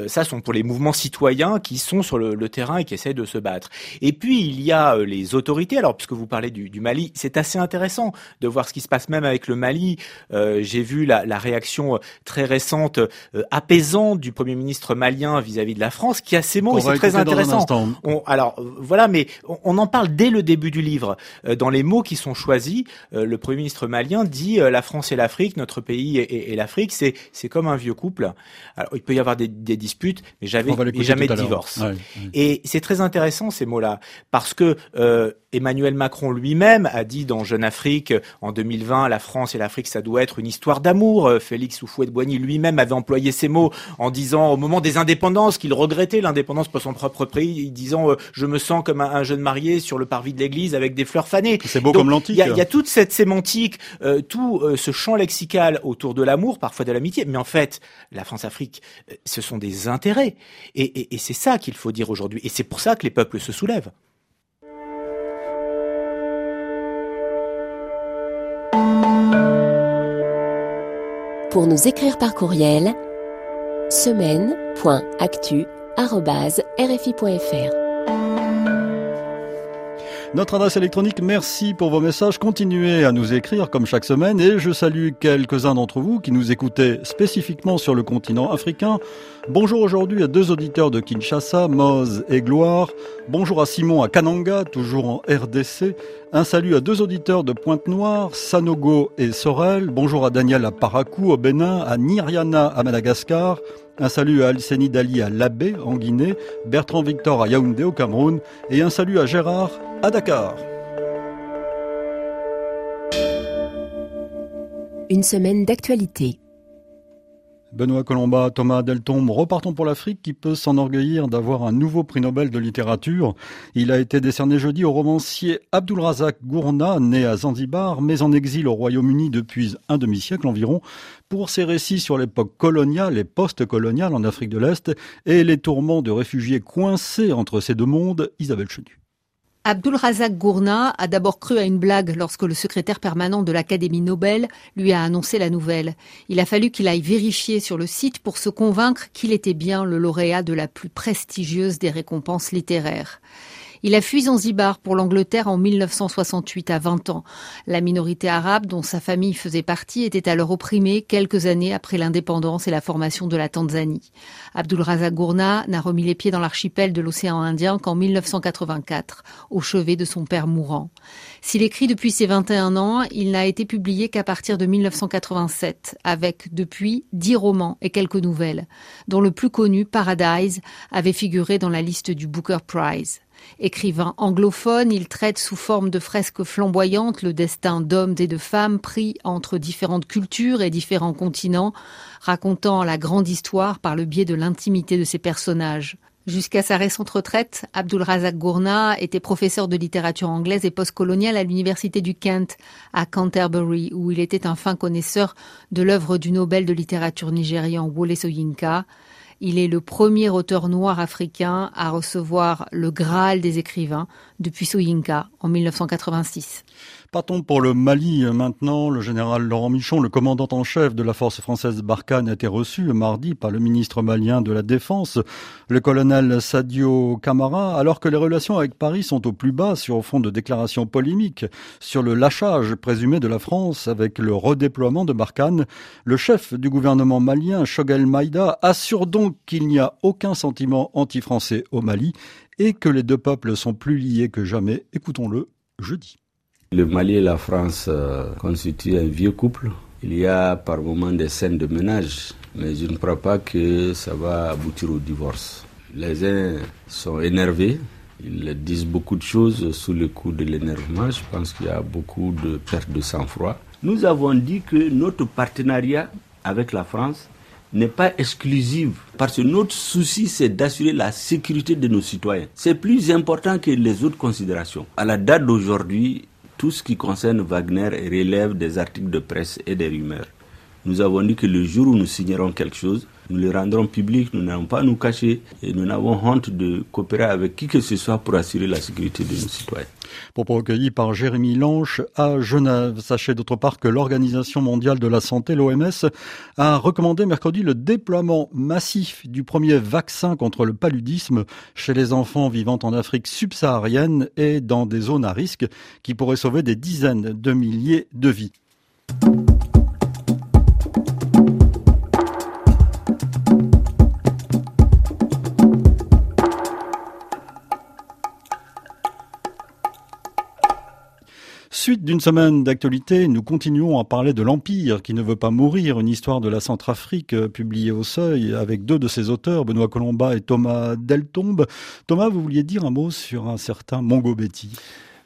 Speaker 10: ça sont pour les mouvements citoyens qui sont sur le, terrain et qui essaient de se battre. Et puis, il y a les autorités. Alors, puisque vous parlez du, du Mali, c'est assez intéressant de voir ce qui se passe même avec le Mali. J'ai vu la, la, réaction très récente, apaisante du Premier ministre malien vis-à-vis de la France, qui a ces mots, c'est très intéressant. On, alors voilà, mais on, en parle dès le début du livre. Euh, dans les mots qui sont choisis, euh, le Premier ministre malien dit euh, la France et l'Afrique, notre pays et, l'Afrique, c'est c'est comme un vieux couple. Alors il peut y avoir des, disputes, mais jamais jamais de divorce. Et c'est très intéressant ces mots-là parce que Emmanuel Macron lui-même a dit dans Jeune Afrique en 2020, la France et l'Afrique, ça doit être une histoire d'amour. Félix Houphouët-Boigny lui-même avait employé ces mots en disant au moment des indépendances qu'il regrettait l'indépendance pour son propre disant euh, je me sens comme un, jeune marié sur le parvis de l'église avec des fleurs fanées.
Speaker 2: C'est beau comme l'antique.
Speaker 10: Il y, a toute cette sémantique, euh, tout euh, ce champ lexical autour de l'amour, parfois de l'amitié. Mais en fait, la France-Afrique, ce sont des intérêts. Et, et c'est ça qu'il faut dire aujourd'hui. Et c'est pour ça que les peuples se soulèvent.
Speaker 1: Pour nous écrire par courriel, semaine.actu
Speaker 2: Notre adresse électronique, merci pour vos messages. Continuez à nous écrire comme chaque semaine et je salue quelques-uns d'entre vous qui nous écoutaient spécifiquement sur le continent africain. Bonjour aujourd'hui à deux auditeurs de Kinshasa, Moz et Gloire. Bonjour à Simon à Kananga, toujours en RDC. Un salut à deux auditeurs de Pointe-Noire, Sanogo et Sorel. Bonjour à Daniel à Parakou au Bénin, à Niriana à Madagascar. Un salut à Alceni Dali à Labé en Guinée, Bertrand Victor à Yaoundé au Cameroun et un salut à Gérard à Dakar.
Speaker 1: Une semaine d'actualité.
Speaker 2: Benoît Colomba, Thomas Deltombe, repartons pour l'Afrique qui peut s'enorgueillir d'avoir un nouveau prix Nobel de littérature. Il a été décerné jeudi au romancier Abdulrazak Gourna, né à Zanzibar, mais en exil au Royaume-Uni depuis un demi-siècle environ, pour ses récits sur l'époque coloniale et post-coloniale en Afrique de l'Est et les tourments de réfugiés coincés entre ces deux mondes, Isabelle Chenu.
Speaker 18: Abdul Razak Gourna a d'abord cru à une blague lorsque le secrétaire permanent de l'Académie Nobel lui a annoncé la nouvelle. Il a fallu qu'il aille vérifier sur le site pour se convaincre qu'il était bien le lauréat de la plus prestigieuse des récompenses littéraires. Il a fui Zanzibar pour l'Angleterre en 1968 à 20 ans. La minorité arabe dont sa famille faisait partie était alors opprimée quelques années après l'indépendance et la formation de la Tanzanie. Abdul Razak Gourna n'a remis les pieds dans l'archipel de l'océan Indien qu'en 1984, au chevet de son père mourant. S'il écrit depuis ses 21 ans, il n'a été publié qu'à partir de 1987, avec depuis dix romans et quelques nouvelles, dont le plus connu, Paradise, avait figuré dans la liste du Booker Prize. Écrivain anglophone, il traite sous forme de fresques flamboyantes le destin d'hommes et de femmes pris entre différentes cultures et différents continents, racontant la grande histoire par le biais de l'intimité de ses personnages. Jusqu'à sa récente retraite, Abdul Razak Gourna était professeur de littérature anglaise et postcoloniale à l'université du Kent, à Canterbury, où il était un fin connaisseur de l'œuvre du Nobel de littérature nigérian Wole Soyinka. Il est le premier auteur noir africain à recevoir le Graal des écrivains depuis Soyinka en 1986.
Speaker 2: Partons pour le Mali maintenant. Le général Laurent Michon, le commandant en chef de la force française Barkhane, a été reçu mardi par le ministre malien de la Défense, le colonel Sadio Camara, alors que les relations avec Paris sont au plus bas sur fond de déclarations polémiques sur le lâchage présumé de la France avec le redéploiement de Barkhane. Le chef du gouvernement malien, Shogel Maïda, assure donc qu'il n'y a aucun sentiment anti-français au Mali et que les deux peuples sont plus liés que jamais. Écoutons-le jeudi.
Speaker 19: Le Mali et la France euh, constituent un vieux couple. Il y a par moments des scènes de ménage, mais je ne crois pas que ça va aboutir au divorce. Les uns sont énervés, ils disent beaucoup de choses sous le coup de l'énervement. Je pense qu'il y a beaucoup de perte de sang-froid. Nous avons dit que notre partenariat avec la France n'est pas exclusif parce que notre souci c'est d'assurer la sécurité de nos citoyens. C'est plus important que les autres considérations. À la date d'aujourd'hui, tout ce qui concerne Wagner relève des articles de presse et des rumeurs. Nous avons dit que le jour où nous signerons quelque chose, nous le rendrons public, nous n'allons pas nous cacher et nous n'avons honte de coopérer avec qui que ce soit pour assurer la sécurité de nos citoyens.
Speaker 2: Propos recueillis par Jérémy Lanche à Genève. Sachez d'autre part que l'Organisation mondiale de la santé, l'OMS, a recommandé mercredi le déploiement massif du premier vaccin contre le paludisme chez les enfants vivant en Afrique subsaharienne et dans des zones à risque qui pourraient sauver des dizaines de milliers de vies. Suite d'une semaine d'actualité, nous continuons à parler de l'Empire qui ne veut pas mourir, une histoire de la Centrafrique euh, publiée au Seuil avec deux de ses auteurs, Benoît Colomba et Thomas Deltombe. Thomas, vous vouliez dire un mot sur un certain Mongo Betty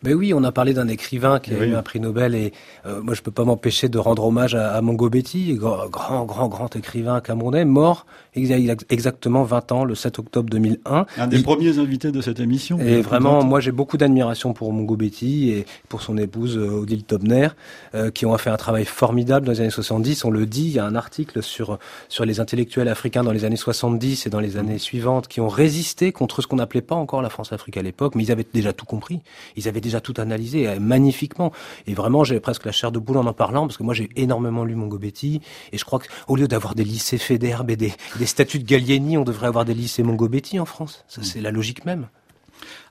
Speaker 11: ben oui, on a parlé d'un écrivain qui a eu un prix Nobel et euh, moi je peux pas m'empêcher de rendre hommage à, à Mongo Betty, grand, grand, grand, grand écrivain camerounais, mort il y a exactement 20 ans, le 7 octobre 2001.
Speaker 2: Un des premiers invités de cette émission.
Speaker 11: Et vraiment, moi j'ai beaucoup d'admiration pour Mongo Betty et pour son épouse euh, Odile Tobner, euh, qui ont fait un travail formidable dans les années 70. On le dit, il y a un article sur sur les intellectuels africains dans les années 70 et dans les années suivantes qui ont résisté contre ce qu'on n'appelait pas encore la France-Afrique à l'époque, mais ils avaient déjà tout compris. Ils avaient déjà tout analysé euh, magnifiquement. Et vraiment, j'ai presque la chair de boule en en parlant, parce que moi j'ai énormément lu Mongo Betty, et je crois qu'au lieu d'avoir des lycées Fédère et des, des statuts de Gallieni, on devrait avoir des lycées Mongobetti en France. Ça, c'est la logique même.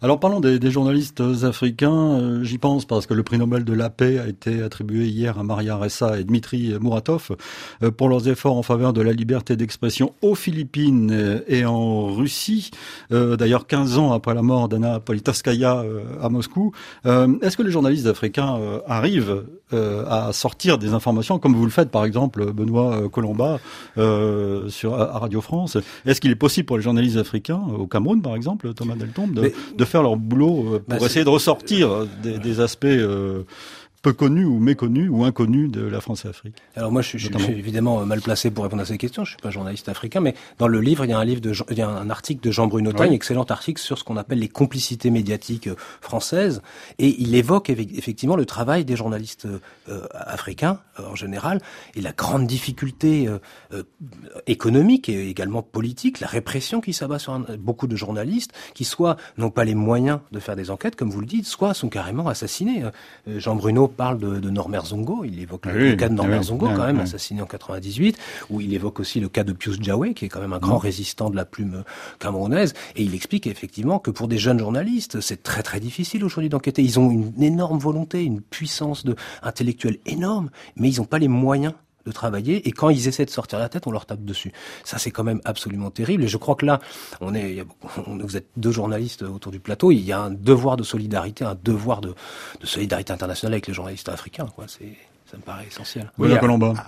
Speaker 2: Alors parlons des, journalistes africains, euh, j'y pense parce que le prix Nobel de la paix a été attribué hier à Maria Ressa et Dmitri Muratov euh, pour leurs efforts en faveur de la liberté d'expression aux Philippines et en Russie. Euh, d'ailleurs, 15 ans après la mort d'Anna Politkovskaya à Moscou. Est-ce que les journalistes africains arrivent à sortir des informations comme vous le faites par exemple Benoît Colomba sur à Radio France? Est-ce qu'il est possible pour les journalistes africains au Cameroun par exemple, Thomas Deltombe, de, de faire leur boulot euh, pour bah, essayer de ressortir des, des aspects euh, peu connu ou méconnu ou inconnu de la France-Afrique
Speaker 11: Alors moi, je, suis évidemment mal placé pour répondre à ces questions. Je suis pas journaliste africain, mais dans le livre, il y a un livre de, il y a un article de Jean-Bruno Tagne, excellent article sur ce qu'on appelle les complicités médiatiques euh, françaises, et il évoque effectivement le travail des journalistes euh, africains euh, en général et la grande difficulté économique et également politique, la répression qui s'abat sur beaucoup de journalistes qui soit n'ont pas les moyens de faire des enquêtes, comme vous le dites, soit sont carrément assassinés. Jean-Bruno parle de, de Norbert Zongo, il évoque le, cas de Norbert Zongo, quand même, assassiné en 98, où il évoque aussi le cas de Pius Djawe, qui est quand même un grand résistant de la plume camerounaise, et il explique effectivement que pour des jeunes journalistes, c'est très très difficile aujourd'hui d'enquêter. Ils ont une énorme volonté, une puissance de, intellectuelle énorme, mais ils n'ont pas les moyens de travailler et quand ils essaient de sortir la tête, on leur tape dessus. Ça, c'est quand même absolument terrible. Et je crois que là, on est, vous êtes deux journalistes autour du plateau. Il y a un devoir de solidarité, un devoir de, de solidarité internationale avec les journalistes africains. Quoi. C'est ça me paraît essentiel.
Speaker 10: Oui,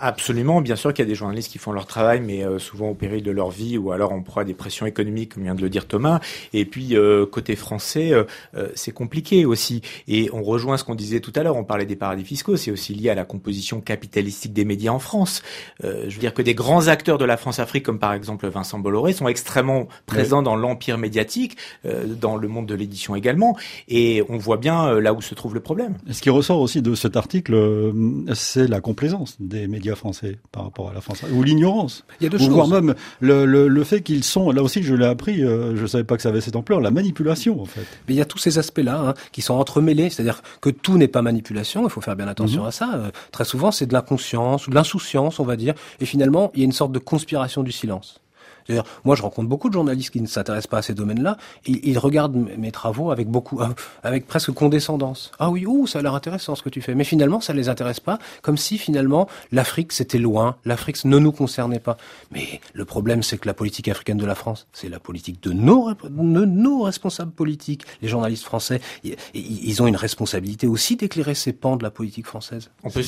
Speaker 10: absolument. Bien sûr qu'il y a des journalistes qui font leur travail, mais euh, souvent au péril de leur vie, ou alors en proie à des pressions économiques, comme vient de le dire Thomas. Et puis euh, côté français, euh, c'est compliqué aussi. Et on rejoint ce qu'on disait tout à l'heure. On parlait des paradis fiscaux. C'est aussi lié à la composition capitalistique des médias en France. je veux dire que des grands acteurs de la France-Afrique, comme par exemple Vincent Bolloré, sont extrêmement présents dans l'empire médiatique, dans le monde de l'édition également. Et on voit bien là où se trouve le problème.
Speaker 2: Ce qui ressort aussi de cet article c'est la complaisance des médias français par rapport à la France, ou l'ignorance.
Speaker 11: Il y a deux ou choses.
Speaker 2: Voire même le, le, le fait qu'ils sont, là aussi je l'ai appris, euh, je savais pas que ça avait cette ampleur, la manipulation en fait.
Speaker 11: Mais il y a tous ces aspects-là hein, qui sont entremêlés, c'est-à-dire que tout n'est pas manipulation, il faut faire bien attention mhm. à ça. Euh, très souvent c'est de l'inconscience ou de l'insouciance, on va dire, et finalement il y a une sorte de conspiration du silence. Moi, je rencontre beaucoup de journalistes qui ne s'intéressent pas à ces domaines-là. Ils, regardent mes travaux avec beaucoup, euh, avec presque condescendance. Ah oui, ouh, ça a l'air intéressant ce que tu fais. Mais finalement, ça les intéresse pas. Comme si finalement l'Afrique c'était loin, l'Afrique ne nous concernait pas. Mais le problème, c'est que la politique africaine de la France, c'est la politique de nos, responsables politiques. Les journalistes français, ils ont une responsabilité aussi d'éclairer ces pans de la politique française.
Speaker 10: On peut,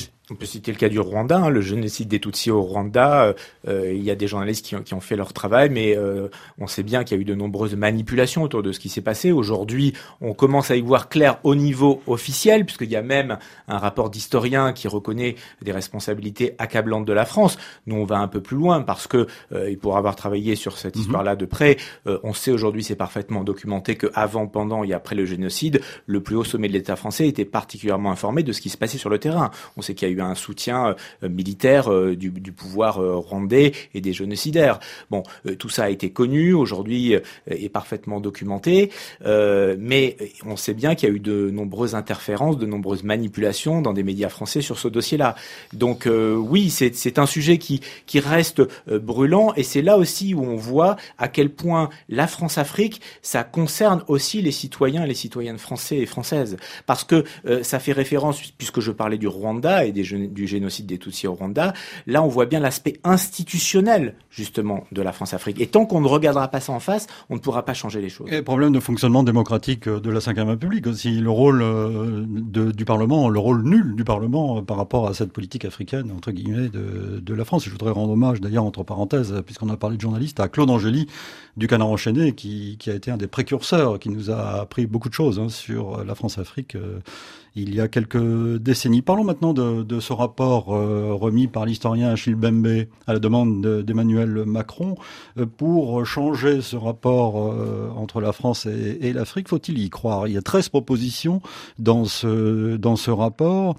Speaker 10: citer le cas du Rwanda, hein, le génocide des Tutsis au Rwanda. Euh, euh, il y a des journalistes qui qui ont fait leur travail mais euh, on sait bien qu'il y a eu de nombreuses manipulations autour de ce qui s'est passé. Aujourd'hui, on commence à y voir clair au niveau officiel, puisqu'il y a même un rapport d'historien qui reconnaît des responsabilités accablantes de la France. Nous, on va un peu plus loin parce que, euh, et pour avoir travaillé sur cette mhm. histoire-là de près, euh, on sait aujourd'hui, c'est parfaitement documenté que avant, pendant et après le génocide, le plus haut sommet de l'État français était particulièrement informé de ce qui se passait sur le terrain. On sait qu'il y a eu un soutien militaire du, du, pouvoir rwandais et des génocidaires. Bon, euh, tout ça a été connu, aujourd'hui euh, est parfaitement documenté, euh, mais on sait bien qu'il y a eu de nombreuses interférences, de nombreuses manipulations dans des médias français sur ce dossier-là. Donc oui, c'est un sujet qui, qui reste brûlant et c'est là aussi où on voit à quel point la France-Afrique, ça concerne aussi les citoyens les citoyennes français et françaises. Parce que ça fait référence, puisque je parlais du Rwanda et du génocide des Tutsis au Rwanda, là on voit bien l'aspect institutionnel justement de la France-Afrique. Et tant qu'on ne regardera pas ça en face, on ne pourra pas changer les choses.
Speaker 2: Et problème de fonctionnement démocratique de la Ve République aussi, le rôle euh, du Parlement, le rôle nul du Parlement par rapport à cette politique africaine, entre guillemets, de, la France. Je voudrais rendre hommage d'ailleurs, entre parenthèses, puisqu'on a parlé de journalistes, à Claude Angeli du Canard enchaîné, qui, a été un des précurseurs, qui nous a appris beaucoup de choses hein, sur la France-Afrique. Euh, il y a quelques décennies. Parlons maintenant de, de ce rapport euh, remis par l'historien Achille Bembe à la demande d'Emmanuel Macron euh, pour changer ce rapport euh, entre la France et, et l'Afrique. Faut-il y croire? Il y a 13 propositions dans ce dans ce rapport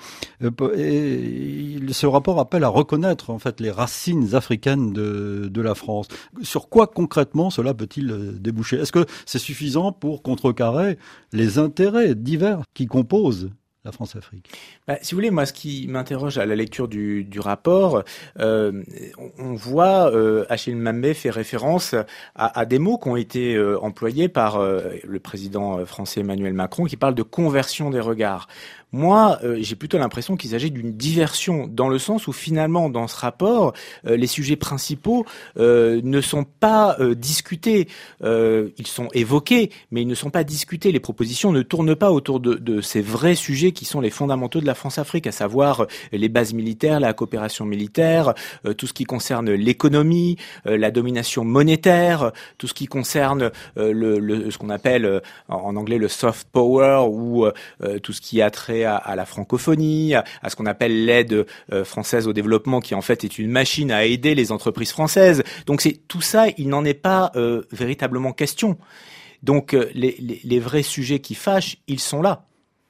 Speaker 2: et ce rapport appelle à reconnaître en fait les racines africaines de, de la France. Sur quoi concrètement cela peut-il déboucher? Est-ce que c'est suffisant pour contrecarrer les intérêts divers qui composent France-Afrique
Speaker 10: bah, Si vous voulez, moi, ce qui m'interroge à la lecture du, rapport, euh, on, voit euh, Achille Mbembe fait référence à, des mots qui ont été euh, employés par le président français Emmanuel Macron, qui parle de conversion des regards. Moi, euh, j'ai plutôt l'impression qu'il s'agit d'une diversion, dans le sens où finalement, dans ce rapport, euh, les sujets principaux euh, ne sont pas discutés. ils sont évoqués, mais ils ne sont pas discutés. Les propositions ne tournent pas autour de, de ces vrais sujets qui sont les fondamentaux de la France-Afrique, à savoir les bases militaires, la coopération militaire, tout ce qui concerne l'économie, la domination monétaire, tout ce qui concerne le, le, ce qu'on appelle en anglais le soft power ou tout ce qui a trait à, la francophonie, à, ce qu'on appelle l'aide euh, française au développement, qui en fait est une machine à aider les entreprises françaises. Donc c'est tout ça, il n'en est pas euh, véritablement question. Donc euh, les vrais sujets qui fâchent, ils sont là.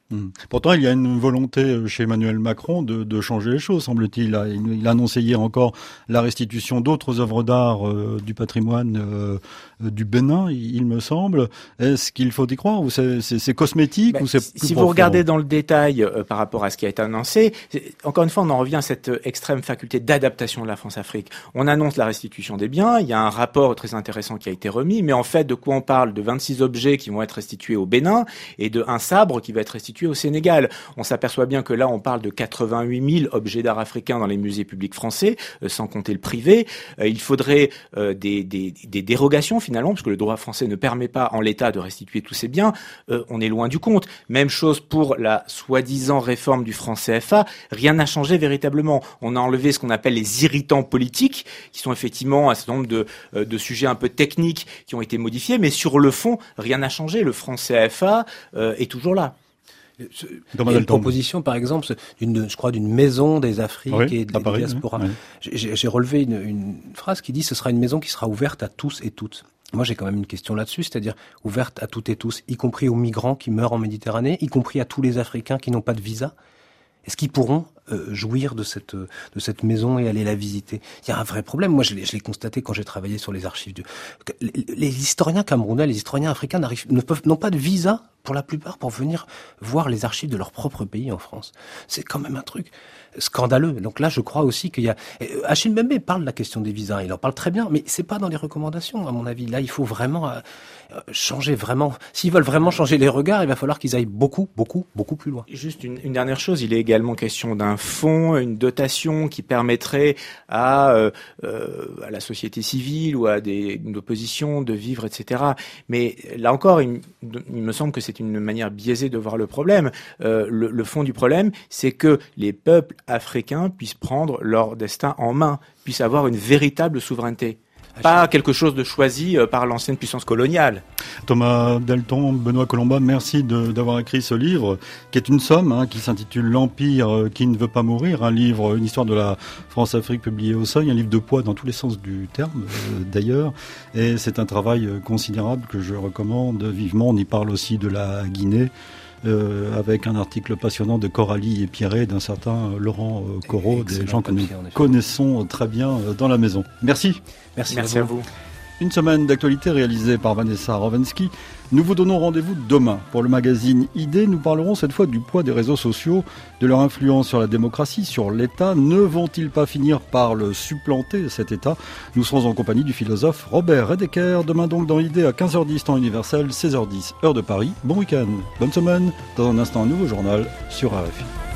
Speaker 2: Hmm. Pourtant, il y a une volonté euh, chez Emmanuel Macron de, de changer les choses, semble-t-il. Il, a annoncé hier encore la restitution d'autres œuvres d'art euh, du patrimoine euh, du Bénin, il, me semble. Est-ce qu'il faut y croire ou c'est cosmétique ben, ou c'est
Speaker 10: Si vous regardez dans le détail par rapport à ce qui a été annoncé, encore une fois, on en revient à cette extrême faculté d'adaptation de la France-Afrique. On annonce la restitution des biens, il y a un rapport très intéressant qui a été remis, mais en fait, de quoi on parle? De 26 objets qui vont être restitués au Bénin et de un sabre qui va être restitué au Sénégal. On s'aperçoit bien que là, on parle de 88 000 objets d'art africains dans les musées publics français, euh, sans compter le privé. Euh, il faudrait euh, des, dérogations finalement, parce que le droit français ne permet pas en l'état de restituer tous ces biens. on est loin du compte. Même chose pour la soi-disant réforme du franc CFA. Rien n'a changé véritablement. On a enlevé ce qu'on appelle les irritants politiques, qui sont effectivement un certain nombre de sujets un peu techniques qui ont été modifiés, mais sur le fond, rien n'a changé. Le franc CFA est toujours là.
Speaker 11: Il y a une proposition, par exemple, je crois, d'une maison des Afriques et de la diaspora. J'ai relevé une, une, phrase qui dit ce sera une maison qui sera ouverte à tous et toutes. Moi, j'ai quand même une question là-dessus, c'est-à-dire ouverte à toutes et tous, y compris aux migrants qui meurent en Méditerranée, y compris à tous les Africains qui n'ont pas de visa. Est-ce qu'ils pourront euh, jouir de cette de cette maison et aller la visiter? Il y a un vrai problème. Moi, je l'ai constaté quand j'ai travaillé sur les archives. Du... Les, historiens camerounais, les historiens africains ne peuvent n'ont pas de visa pour la plupart pour venir voir les archives de leur propre pays en France. C'est quand même un truc scandaleux. Donc là, je crois aussi qu'il y a... Euh, Achille Mbembe parle de la question des visas, il en parle très bien, mais c'est pas dans les recommandations, à mon avis. Là, il faut vraiment euh, changer vraiment... S'ils veulent vraiment changer les regards, il va falloir qu'ils aillent beaucoup, beaucoup, beaucoup plus loin.
Speaker 10: Juste une, dernière chose, il est également question d'un fonds, une dotation qui permettrait à, euh, à la société civile ou à des, une opposition de vivre, etc. Mais là encore, il, me semble que c'est une manière biaisée de voir le problème. Euh, le, le, fond du problème, c'est que les peuples africains puissent prendre leur destin en main, puissent avoir une véritable souveraineté pas quelque chose de choisi euh, par l'ancienne puissance coloniale.
Speaker 2: Thomas Delton, Benoît Colomba, merci d'avoir écrit ce livre, qui est une somme, hein, qui s'intitule L'Empire euh, qui ne veut pas mourir, un livre, une histoire de la France-Afrique publié au seuil, un livre de poids dans tous les sens du terme, euh, d'ailleurs, et c'est un travail considérable que je recommande vivement. On y parle aussi de la Guinée. Euh, avec un article passionnant de Coralie et Pierret d'un certain Laurent euh, Corot, des gens que nous connaissons très bien dans la maison. Merci.
Speaker 10: Merci, à vous.
Speaker 2: Une semaine d'actualité réalisée par Vanessa Rovensky. Nous vous donnons rendez-vous demain pour le magazine ID. Nous parlerons cette fois du poids des réseaux sociaux, de leur influence sur la démocratie, sur l'État. Ne vont-ils pas finir par le supplanter, cet État? Nous serons en compagnie du philosophe Robert Redeker. Demain donc dans ID à 15h10 temps universel, 16h10 heure de Paris. Bon week-end, bonne semaine. Dans un instant, un nouveau journal sur RFI.